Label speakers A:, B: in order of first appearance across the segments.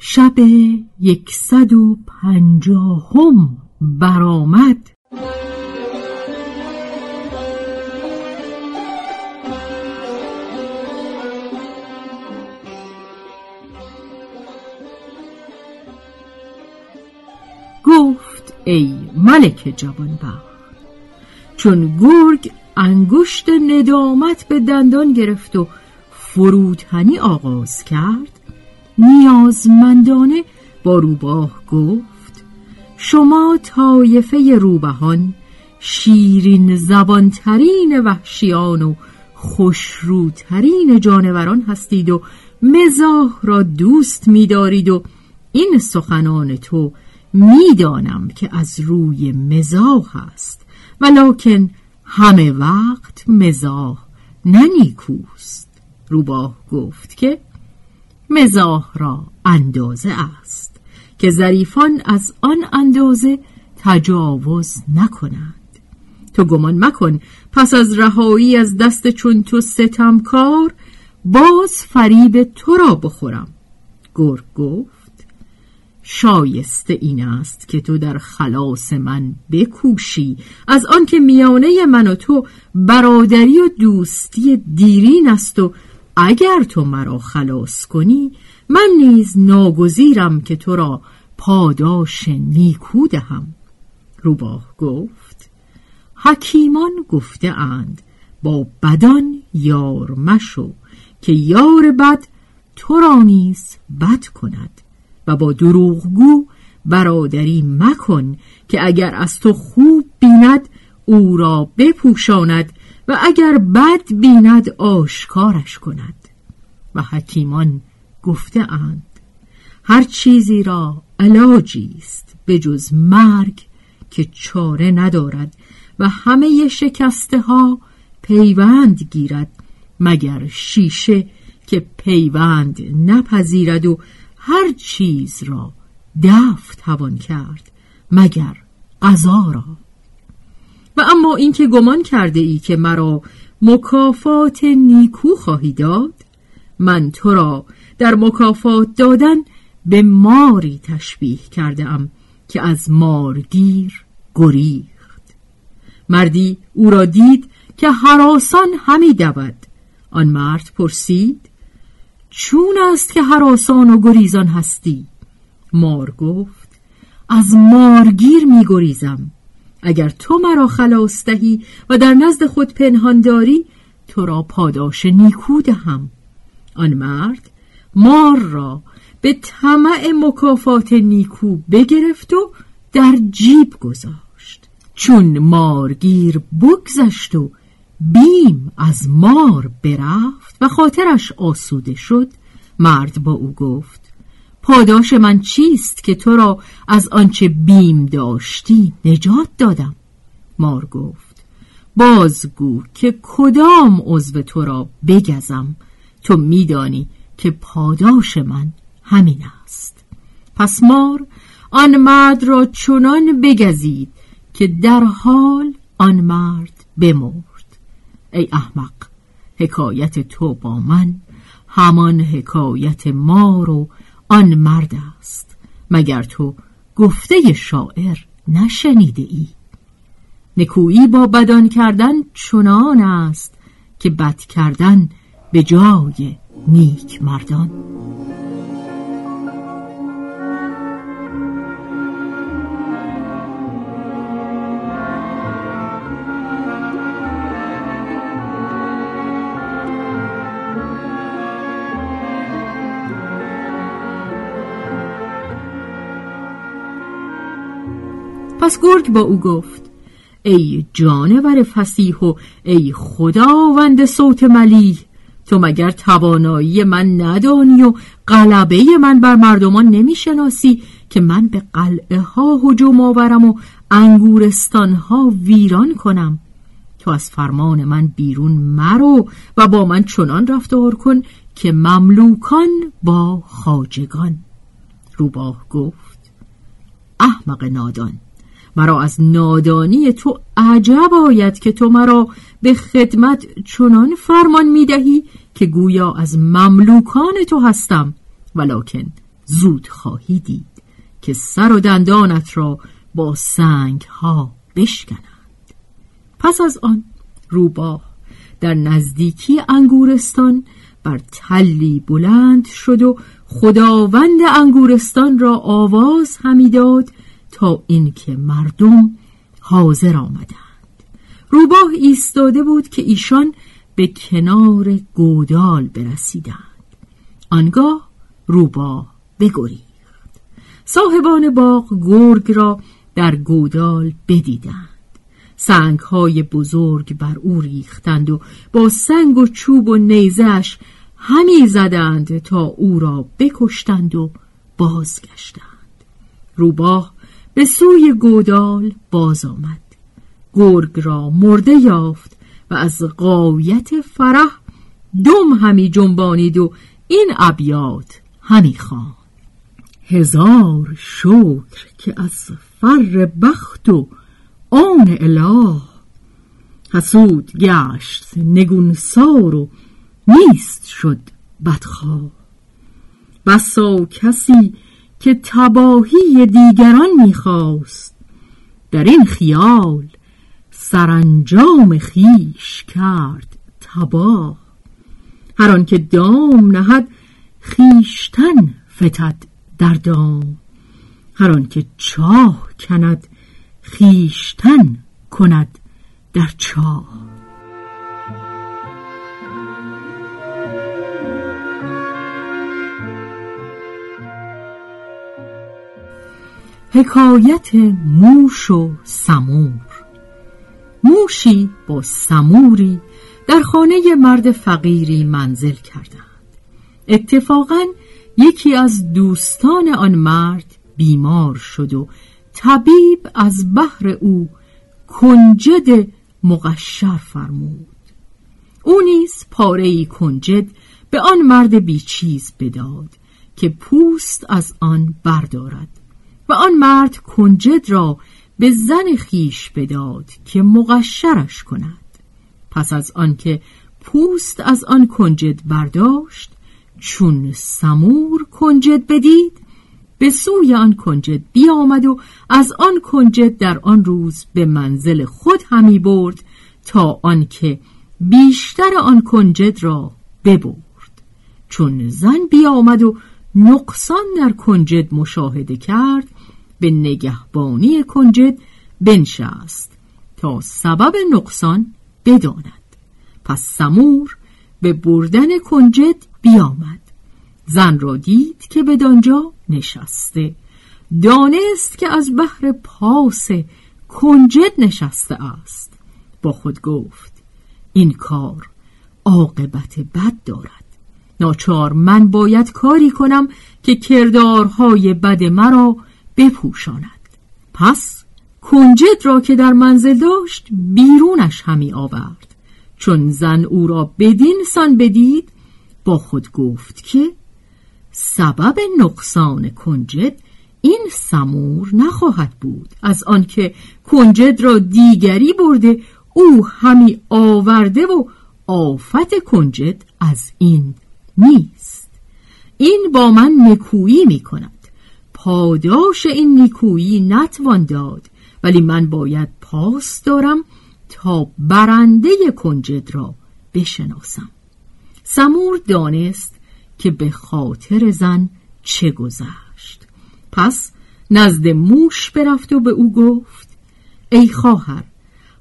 A: شب یکصد و پنجاهم برآمد. گفت ای ملک جوانبخت چون گرگ انگشت ندامت به دندان گرفت و فروتنی آغاز کرد نیازمندانه با روباه گفت شما طایفه روبهان شیرین زبانترین وحشیان و خوشروترین جانوران هستید و مزاح را دوست می‌دارید و این سخنان تو می‌دانم که از روی مزاح است ولکن همه وقت مزاح ننیکوست روباه گفت که مزاح را اندازه است که ظریفان از آن اندازه تجاوز نکنند. تو گمان مکن پس از رهایی از دست چون تو ستمکار باز فریب تو را بخورم. گرگ گفت شایسته این است که تو در خلاص من بکوشی. از آنکه میانه من و تو برادری و دوستی دیرین است و اگر تو مرا خلاص کنی من نیز ناگزیرم که تو را پاداش نیکو دهم. روباه گفت حکیمان گفته اند با بدان یار مشو که یار بد تو را نیز بد کند و با دروغگو برادری مکن که اگر از تو خوب بیند او را بپوشاند و اگر بد بیند آشکارش کند. و حکیمان گفته اند هر چیزی را علاجی است به جز مرگ که چاره ندارد و همه شکسته ها پیوند گیرد مگر شیشه که پیوند نپذیرد و هر چیز را دفت توان کرد مگر غذا را. و اما اینکه گمان کرده ای که مرا مکافات نیکو خواهی داد من تو را در مکافات دادن به ماری تشبیه کرده ام که از مارگیر گریخت. مردی او را دید که حراسان همی دود. آن مرد پرسید چون است که حراسان و گریزان هستی؟ مار گفت از مارگیر می گریزم. اگر تو مرا خلاص دهی و در نزد خود پنهان داری تو را پاداش نیکو دهم. آن مرد مار را به طمع مکافات نیکو بگرفت و در جیب گذاشت. چون مارگیر بگذشت و بیم از مار برفت و خاطرش آسوده شد مرد با او گفت پاداش من چیست که تو را از آنچه بیم داشتی نجات دادم؟ مار گفت بازگو که کدام عضو تو را بگزم؟ تو میدانی که پاداش من همین است. پس مار آن مرد را چنان بگزید که در حال آن مرد بمرد. ای احمق حکایت تو با من همان حکایت مار و آن مرد است. مگر تو گفته شاعر نشنیده ای؟ نکویی با بدان کردن چنان است که بد کردن به جای نیک مردان. پس گرگ با او گفت ای جانور فسیح و ای خداوند صوت ملیح تو مگر توانایی من ندانی و غلبه من بر مردمان نمی‌شناسی که من به قلعه ها هجوم آورم و انگورستان ها ویران کنم؟ تو از فرمان من بیرون مرو و با من چنان رفتار کن که مملوکان با خاجگان روباه گفت احمق نادان مرا از نادانی تو عجب آید که تو مرا به خدمت چنان فرمان می‌دهی که گویا از مملوکان تو هستم ولکن زود خواهی دید که سر و دندانت را با سنگ ها بشکنند. پس از آن روباه در نزدیکی انگورستان بر تلی بلند شد و خداوند انگورستان را آواز همی داد تا اینکه مردم حاضر آمدند. روباه ایستاده بود که ایشان به کنار گودال برسیدند. آنگاه روباه بگریخت. صاحبان باغ گرگ را در گودال بدیدند. سنگ های بزرگ بر او ریختند و با سنگ و چوب و نیزش همی زدند تا او را بکشتند و بازگشتند. روباه به سوی گودال باز آمد. گرگ را مرده یافت و از قایت فرح دم همی جنبانید و این ابیات همی خواند. هزار شکر که از فر بخت و آن اله. حسود گشت نگونسار و نیست شد بدخواه. بسا کسی که تباهی دیگران می‌خواست. در این خیال سرانجام خیش کرد تباه. هر که دام نهد خیشتن فتد در دام. هر که چاه کند خیشتن کند در چاه. حکایت موش و سمور. موشی با سموری در خانه مرد فقیری منزل کردند. اتفاقا یکی از دوستان آن مرد بیمار شد و طبیب از بحر او کنجد مقشر فرمود. او نیز پاره کنجد به آن مرد بیچیز بداد که پوست از آن بردارد. و آن مرد کنجد را به زن خیش بداد که مقشرش کند. پس از آنکه پوست از آن کنجد برداشت چون سمور کنجد بدید به سوی آن کنجد بیامد و از آن کنجد در آن روز به منزل خود همی برد تا آنکه بیشتر آن کنجد را ببرد. چون زن بیامد و نقصان در کنجد مشاهده کرد به نگهبانی کنجد بنشست تا سبب نقصان بداند. پس سمور به بردن کنجد بیامد. زن را دید که به دانجا نشسته. دانست که از بحر پاس کنجد نشسته است. با خود گفت این کار عاقبت بد دارد. ناچار من باید کاری کنم که کردارهای بد مرا بپوشاند. پس کنجد را که در منزل داشت بیرونش همی آورد. چون زن او را بدین سان بدید با خود گفت که سبب نقصان کنجد این سمور نخواهد بود. از آنکه کنجد را دیگری برده او همی آورده و آفت کنجد از این نیست. این با من نکویی می کند پاداش این نیکویی نتوان داد ولی من باید پاس دارم تا برنده کنجد را بشناسم. سمور دانست که به خاطر زن چه گذشت. پس نزد موش برفت و به او گفت ای خواهر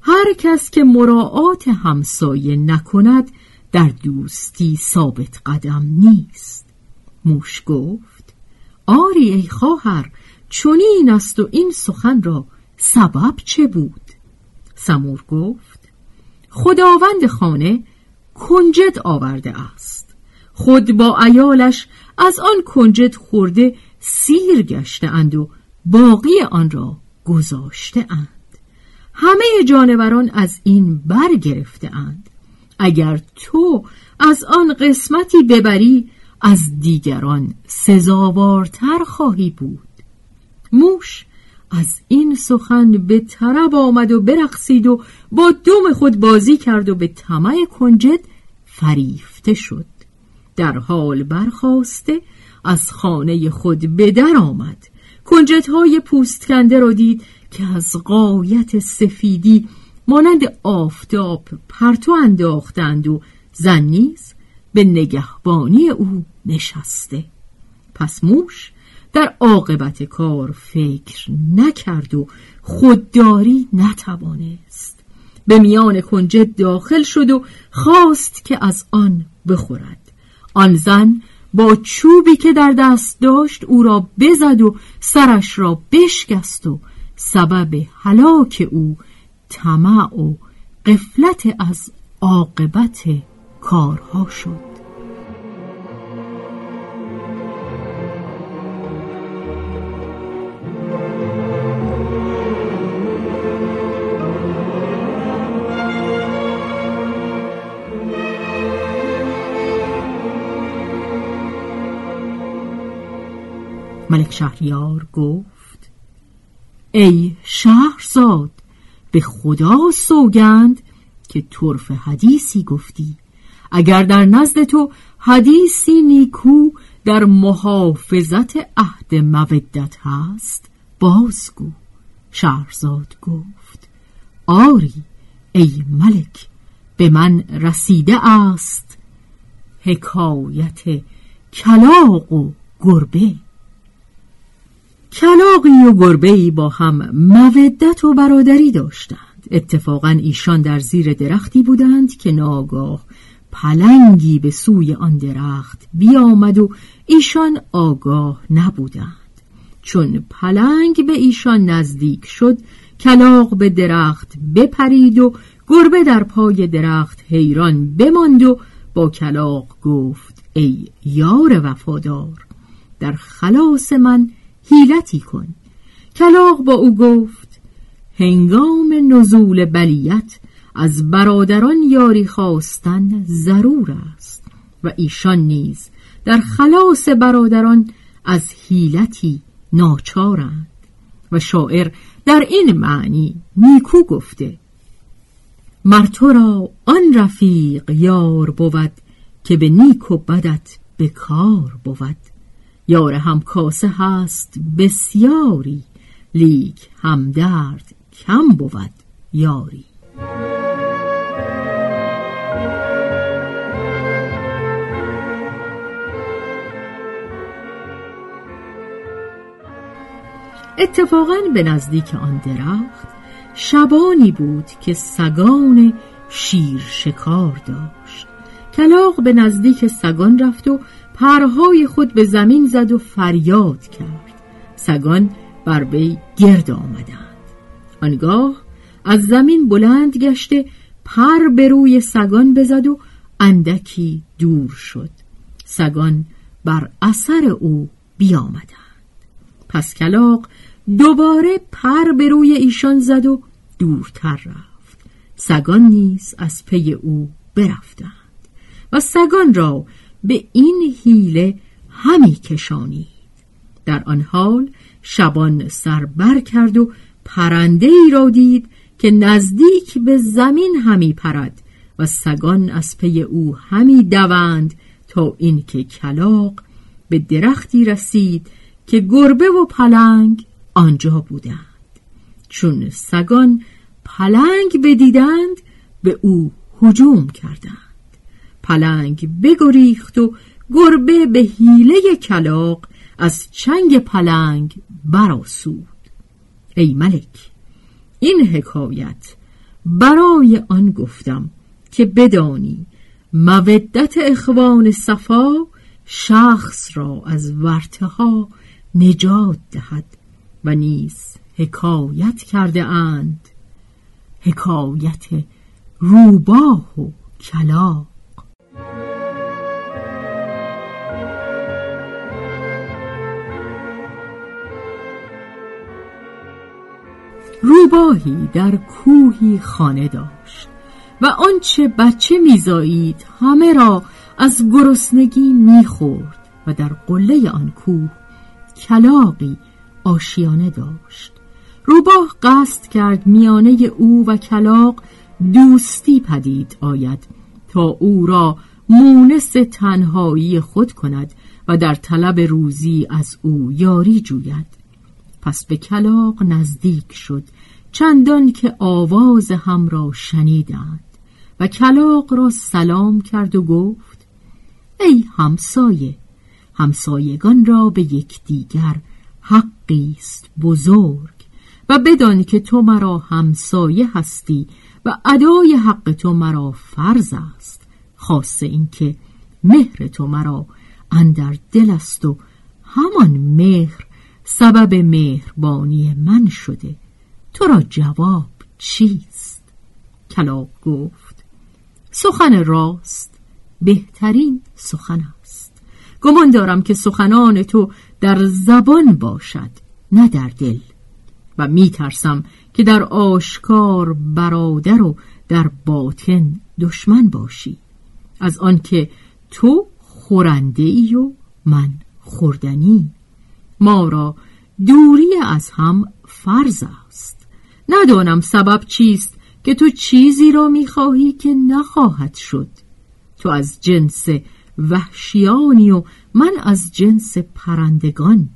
A: هر کس که مراعات همسایه نکند در دوستی ثابت قدم نیست. موش گفت آری ای خواهر چنین است و این سخن را سبب چه بود؟ سمور گفت خداوند خانه کنجد آورده است. خود با ایالش از آن کنجد خورده سیر گشته اند و باقی آن را گذاشته اند. همه جانوران از این برگرفته اند. اگر تو از آن قسمتی ببری از دیگران سزاوارتر خواهی بود. موش از این سخن به طرب آمد و برقصید و با دم خود بازی کرد و به طمع کنجد فریفته شد. در حال برخواسته از خانه خود به در آمد. کنجدهای پوست کنده را دید که از قایت سفیدی مانند آفتاب پرتو انداختند و زن به نگهبانی او نشسته. پس موش در عاقبت کار فکر نکرد و خودداری نتوانست. به میان کنجد داخل شد و خواست که از آن بخورد. آن زن با چوبی که در دست داشت او را بزد و سرش را بشکست و سبب هلاک او طمع و قفلت از عاقبت کارها شد. ملک شهریار گفت ای شهرزاد به خدا سوگند که طرف حدیثی گفتی. اگر در نزد تو حدیثی نیکو در محافظت عهد مودت هست بازگو. شهرزاد گفت آری ای ملک به من رسیده است حکایت کلاق و گربه. کلاقی و گربه با هم مودت و برادری داشتند. اتفاقا ایشان در زیر درختی بودند که ناگاه پلنگی به سوی آن درخت بیامد و ایشان آگاه نبودند. چون پلنگ به ایشان نزدیک شد کلاق به درخت بپرید و گربه در پای درخت حیران بماند و با کلاق گفت ای یار وفادار در خلاص من حیلتی کن. کلاق با او گفت هنگام نزول بلیت از برادران یاری خواستن ضرور است و ایشان نیز در خلاص برادران از حیلتی ناچارند. و شاعر در این معنی نیکو گفته مر تو را آن رفیق یار بود که به نیک و بدت به کار بود. یار هم کاسه هست بسیاری لیک همدرد کم بود یاری. اتفاقا به نزدیک آن درخت شبانی بود که سگان شیر شکار داشت. کلاق به نزدیک سگان رفت و پرهای خود به زمین زد و فریاد کرد. سگان بر وی گرد آمدند. آنگاه از زمین بلند گشته پر به روی سگان بزد و اندکی دور شد. سگان بر اثر او بیامدند. پس کلاق دوباره پر به روی ایشان زد و دورتر رفت. سگان نیز از پی او برفتند و سگان را به این حیله همی کشانید. در آن حال شبان سر بر کرد و پرنده ای را دید که نزدیک به زمین همی پرد و سگان از پی او همی دوند تا اینکه کلاغ به درختی رسید که گربه و پلنگ آنجا بودند. چون سگان پلنگ بدیدند به او هجوم کردند. پلنگ بگریخت و گربه به حیله کلاغ از چنگ پلنگ برآسود ای ملک این حکایت برای آن گفتم که بدانی مودت اخوان صفا شخص را از ورتها نجات دهد و نیز حکایت کرده اند. حکایت روباه و کلاق روباهی در کوهی خانه داشت و آنچه بچه میزایید همه را از گرسنگی می‌خورد و در قله آن کوه کلاقی آشیانه داشت. روباه قصد کرد میانه او و کلاق دوستی پدید آید تا او را مونس تنهایی خود کند و در طلب روزی از او یاری جوید. پس به کلاق نزدیک شد چندان که آواز هم را شنیدند و کلاق را سلام کرد و گفت ای همسایه همسایگان را به یکدیگر حقی است بزرگ. و بدان که تو مرا همسایه هستی و ادای حق تو مرا فرض است. خاصه اینکه مهر تو مرا اندر دل است و همان مهر سبب مهربانی من شده. تو را جواب چیست؟ کلاق گفت سخن راست بهترین سخن است. گمان دارم که سخنان تو در زبان باشد نه در دل. و میترسم که در آشکار برادر و در باطن دشمن باشی. از آنکه تو خورنده ای و من خوردنی. ما را دوری از هم فرض است. ندانم سبب چیست که تو چیزی را می‌خواهی که نخواهد شد. تو از جنس وحشیانی و من از جنس پرندگان.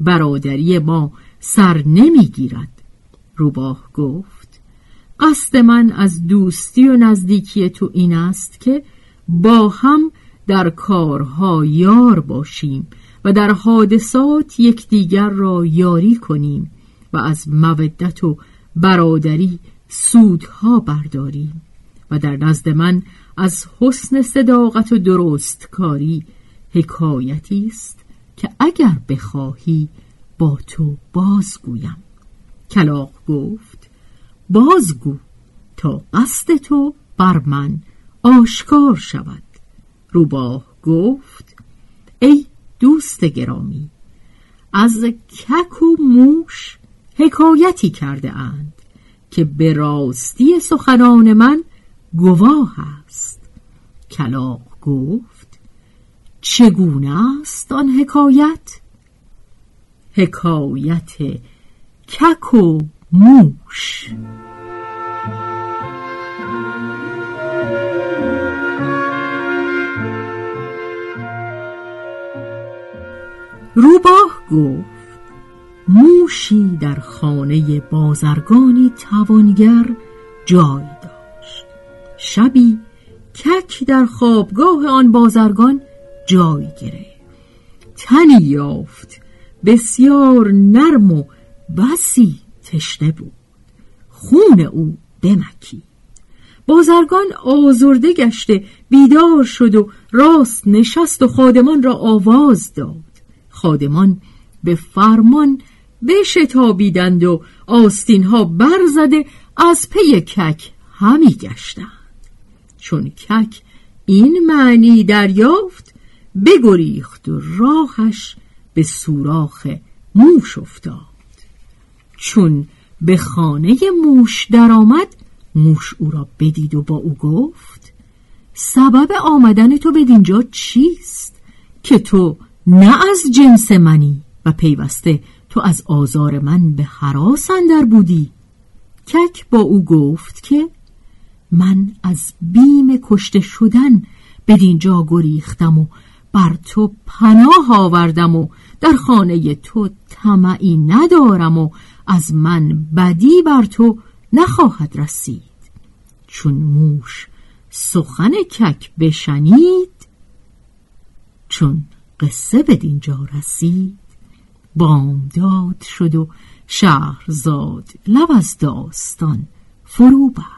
A: برادری ما سر نمی‌گیرد. روباه گفت قصد من از دوستی و نزدیکی تو این است که با هم در کارها یار باشیم و در حادثات یکدیگر را یاری کنیم و از مودت و برادری سودها برداریم و در نزد من از حسن صداقت و درست کاری حکایتی است که اگر بخواهی با تو بازگویم. کلاق گفت بازگو تا قصد تو بر من آشکار شود. روباه گفت ای دوست گرامی از کک و موش حکایتی کرده اند که به راستی سخنان من گواه است. کلاق گفت چگونه است آن حکایت؟ حکایت کک و موش. روباه گفت موشی در خانه بازرگانی توانگر جای شبی کک در خوابگاه آن بازرگان جای گرفت. تنی یافت بسیار نرم و بسی تشنه بود. خون او بمکی بازرگان آزرده گشته بیدار شد و راست نشست و خادمان را آواز داد. خادمان به فرمان بشتابیدند و آستین ها برزده از پی کک همی گشتند. چون کک این معنی دریافت بگریخت و راهش به سوراخ موش افتاد. چون به خانه موش درآمد موش او را بدید و با او گفت سبب آمدن تو به دینجا چیست که تو نه از جنس منی و پیوسته تو از آزار من به حراس اندر بودی؟ کک با او گفت که من از بیم کشته شدن بدینجا گریختم و بر تو پناه آوردم و در خانه تو طمعی ندارم و از من بدی بر تو نخواهد رسید. چون موش سخن کک بشنید چون قصه به دینجا رسید. بامداد شد و شهرزاد لب از داستان فرو بست